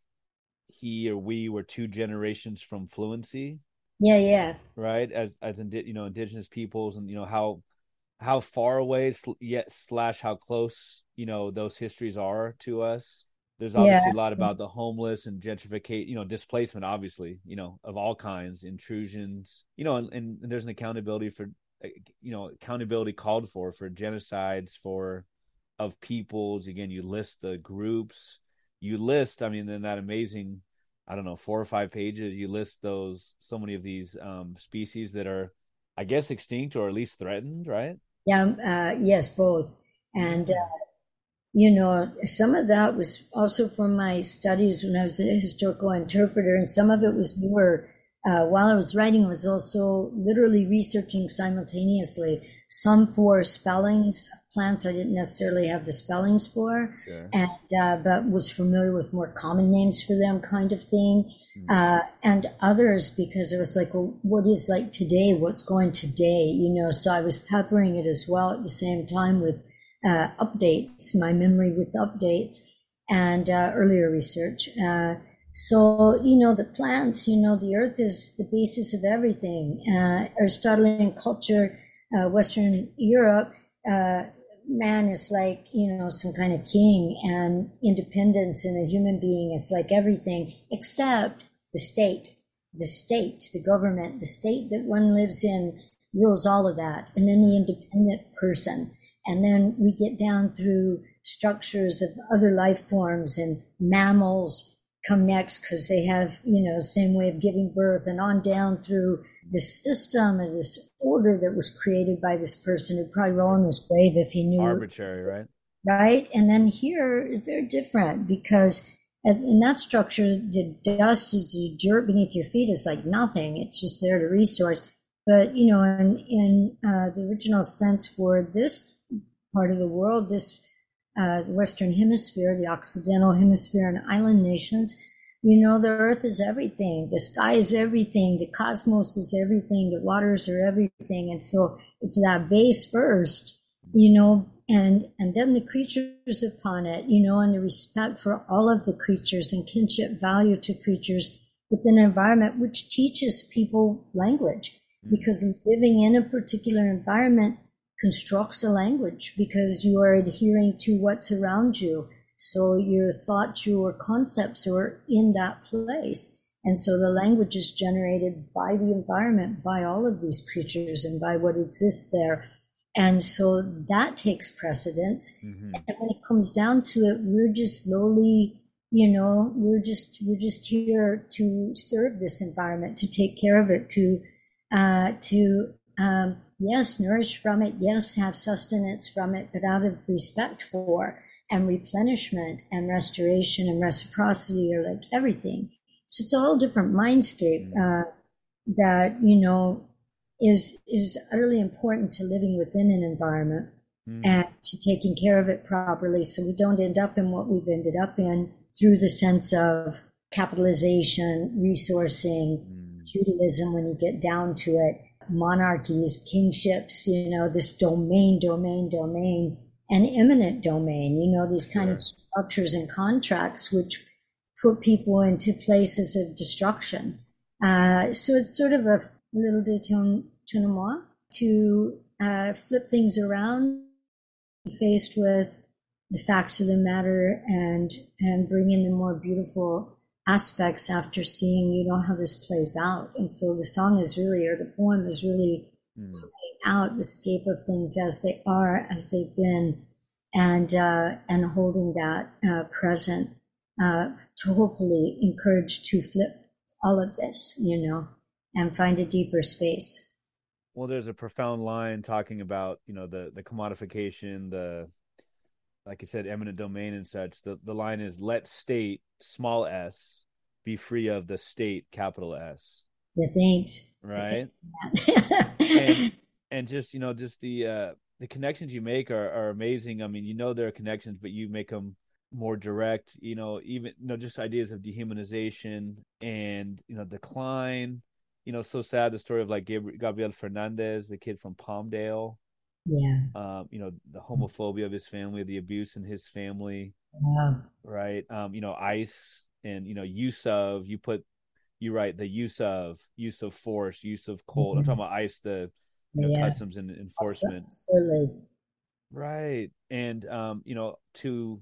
he or we were two generations from fluency. Yeah, yeah. Right, as as you know, indigenous peoples, and you know how how far away yet slash how close you know those histories are to us. There's obviously yeah. a lot about the homeless and gentrification, you know, displacement, obviously, you know, of all kinds, intrusions, you know, and, and there's an accountability for, eh, you know, accountability called for for genocides for of peoples. Again, you list the groups, you list, I mean, in that amazing, I don't know, four or five pages, you list those so many of these um, species that are, I guess, extinct or at least threatened, right? Yeah. Um, uh, yes, both. And uh, you know, some of that was also from my studies when I was a historical interpreter, and some of it was newer. Uh, while I was writing, I was also literally researching simultaneously, some for spellings plants I didn't necessarily have the spellings for, and uh, but was familiar with more common names for them, kind of thing, mm. uh, and others because it was like, well, what is like today? What's going today? You know, so I was peppering it as well at the same time with uh, updates, my memory with updates, and uh, earlier research. Uh, so, you know, the plants, you know, the earth is the basis of everything. Uh, Aristotelian culture, uh, Western Europe, man is like, you know, some kind of king, and independence in a human being is like everything except the state. The state, the government, the state that one lives in rules all of that. And then the independent person. And then we get down through structures of other life forms and mammals come next because they have, you know, same way of giving birth and on down through this system and this order that was created by this person who probably roll in his grave if he knew. Arbitrary, right? Right. And then here, they're different because in that structure, the dust is the dirt beneath your feet is like nothing. It's just there to resource. But, you know, in, in uh, the original sense for this part of the world, this uh, the Western Hemisphere, the Occidental Hemisphere, and island nations, you know, the earth is everything. The sky is everything. The cosmos is everything. The waters are everything. And so it's that base first, you know, and, and then the creatures upon it, you know, and the respect for all of the creatures and kinship value to creatures within an environment which teaches people language because living in a particular environment constructs a language because you are adhering to what's around you. So your thoughts, your concepts are in that place. And so the language is generated by the environment, by all of these creatures and by what exists there. And so that takes precedence. Mm-hmm. And when it comes down to it, we're just lowly, you know, we're just, we're just here to serve this environment, to take care of it, to, uh, to, um, yes, nourish from it, yes, have sustenance from it, but out of respect for and replenishment and restoration and reciprocity or like everything. So it's a whole different mindscape mm. uh, that you know is is utterly important to living within an environment mm. and to taking care of it properly, so we don't end up in what we've ended up in through the sense of capitalization, resourcing, mm. feudalism when you get down to it monarchies, kingships, you know, this domain, domain, domain, and eminent domain, you know, these kind of structures and contracts which put people into places of destruction. Uh, so it's sort of a little détournement to uh, flip things around, faced with the facts of the matter and and bring in the more beautiful aspects after seeing, you know, how this plays out. And so the song is really, or the poem is really mm. playing out the scape of things as they are, as they've been, and uh, and holding that uh, present uh, to hopefully encourage to flip all of this, you know, and find a deeper space. Well, there's a profound line talking about, you know, the the commodification, the like you said, eminent domain and such. The the line is let state small s be free of the state capital S. Yeah, thanks. Right. and, and just you know, just the uh the connections you make are, are amazing. I mean, you know there are connections, but you make them more direct. You know, even you know just ideas of dehumanization and you know decline. You know, so sad the story of like Gabriel Fernandez, the kid from Palmdale yeah. Um, you know, the homophobia of his family, the abuse in his family. Yeah. Right. Um, you know, ICE and, you know, use of, you put, you write the use of, use of force, use of cold. Mm-hmm. I'm talking about ICE, the you know, yeah. customs and enforcement. Absolutely. Right. And, um, you know, to,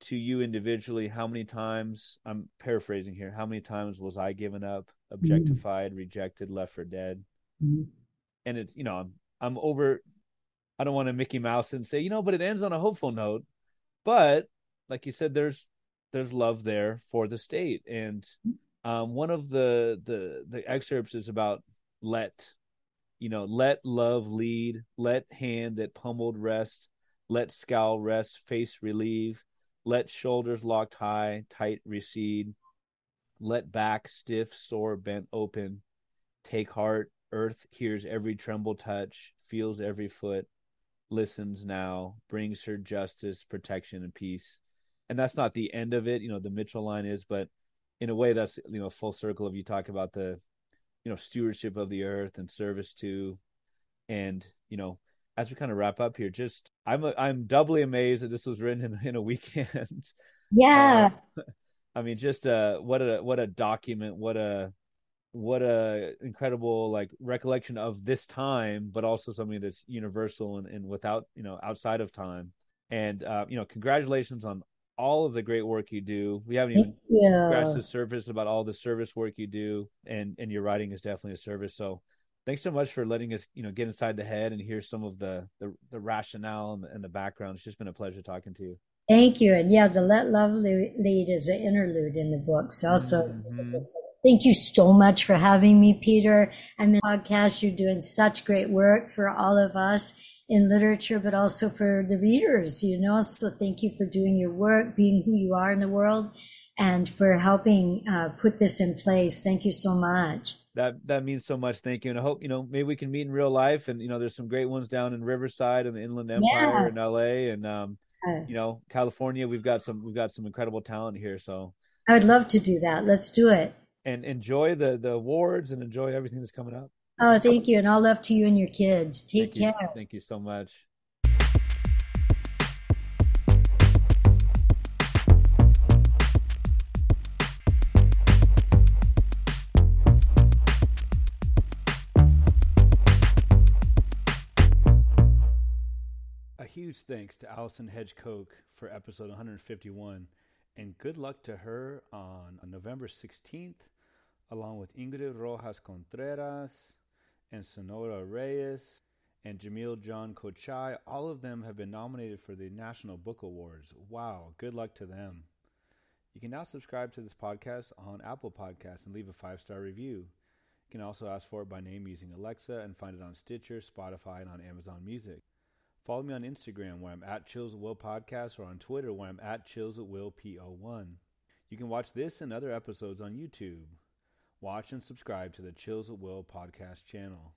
to you individually, how many times, I'm paraphrasing here, how many times was I given up, mm-hmm. objectified, mm-hmm. rejected, left for dead? Mm-hmm. And it's, you know, I'm, I'm over I don't want to Mickey Mouse and say, you know, but it ends on a hopeful note. But like you said, there's there's love there for the state, and um, one of the the the excerpts is about let, you know, let love lead, let hand that pummeled rest, Let scowl rest, face relieve. Let shoulders locked high, tight recede. Let back stiff, sore, bent open. Take heart, earth hears every tremble touch, feels every foot, listens now, brings her justice, protection, and peace. And that's not the end of it, you know, the Mitchell line is, but in a way that's you know full circle of you talk about the you know stewardship of the earth and service to. And you know as we kind of wrap up here just i'm a, i'm doubly amazed that this was written in, in a weekend. Yeah. Uh, i mean just uh what a what a document what a what a incredible like recollection of this time but also something that's universal and, and without you know outside of time and uh you know congratulations on all of the great work you do we haven't even yeah. scratched the surface about all the service work you do and and your writing is definitely a service so thanks so much for letting us you know get inside the head and hear some of the the, the rationale and the, and the background it's just been a pleasure talking to you Thank you. And yeah, the Let Love Lead is an interlude in the book. So also, mm-hmm. Thank you so much for having me, Peter. I'm in podcast. You're doing such great work for all of us in literature, but also for the readers, you know. So thank you for doing your work, being who you are in the world, and for helping uh, put this in place. Thank you so much. That that means so much. Thank you, and I hope you know maybe we can meet in real life. And you know, there's some great ones down in Riverside and the Inland Empire yeah. in LA, and um, you know California. We've got some we've got some incredible talent here. So I would love to do that. Let's do it. And enjoy the the awards and enjoy everything that's coming up. Oh, thank you, and all love to you and your kids. Take thank care. You. Thank you so much. A huge thanks to Allison Hedge Coke for episode 151, and good luck to her on November 16th, along with Ingrid Rojas Contreras and Sonora Reyes and Jamil Jan Kochai. All of them have been nominated for the National Book Awards. Wow, good luck to them. You can now subscribe to this podcast on Apple Podcasts and leave a five star review. You can also ask for it by name using Alexa and find it on Stitcher, Spotify, and on Amazon Music. Follow me on Instagram where I'm at Chills at Will Podcast or on Twitter where I'm at Chills at Will PO1. You can watch this and other episodes on YouTube. Watch and subscribe to the Chills at Will podcast channel.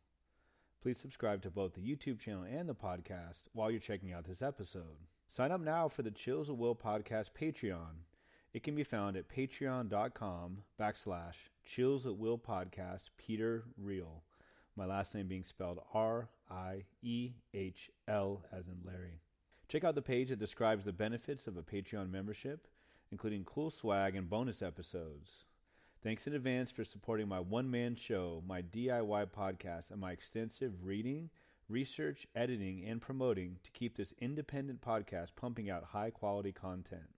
Please subscribe to both the YouTube channel and the podcast while you're checking out this episode. Sign up now for the Chills at Will podcast Patreon. It can be found at patreon.com backslash chills at will podcast Peter Riehl my last name being spelled R I E H L as in Larry. Check out the page that describes the benefits of a Patreon membership, including cool swag and bonus episodes. Thanks in advance for supporting my one man show, my DIY podcast, and my extensive reading, research, editing, and promoting to keep this independent podcast pumping out high quality content.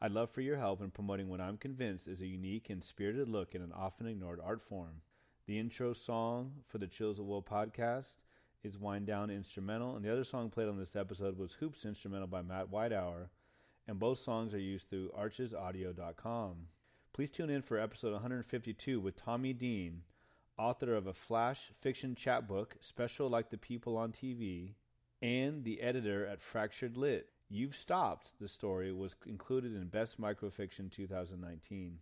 I'd love for your help in promoting what I'm convinced is a unique and spirited look at an often ignored art form. The intro song for the Chills at Will podcast is Wind Down Instrumental, and the other song played on this episode was Hoops Instrumental by Matt Whitehour, and both songs are used through archesaudio.com. Please tune in for episode 152 with Tommy Dean, author of a flash fiction chapbook, Special Like the People on TV, and the editor at Fractured Lit. You've Stopped, the story was included in Best Microfiction 2019.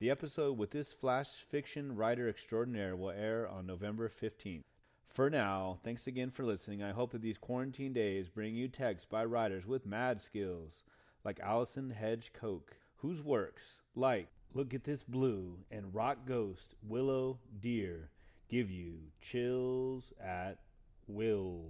The episode with this flash fiction writer extraordinaire will air on November 15th. For now, thanks again for listening. I hope that these quarantine days bring you texts by writers with mad skills, like Allison Hedge Coke, whose works, like Look at This Blue and Rock Ghost, Willow Deer, give you chills at will.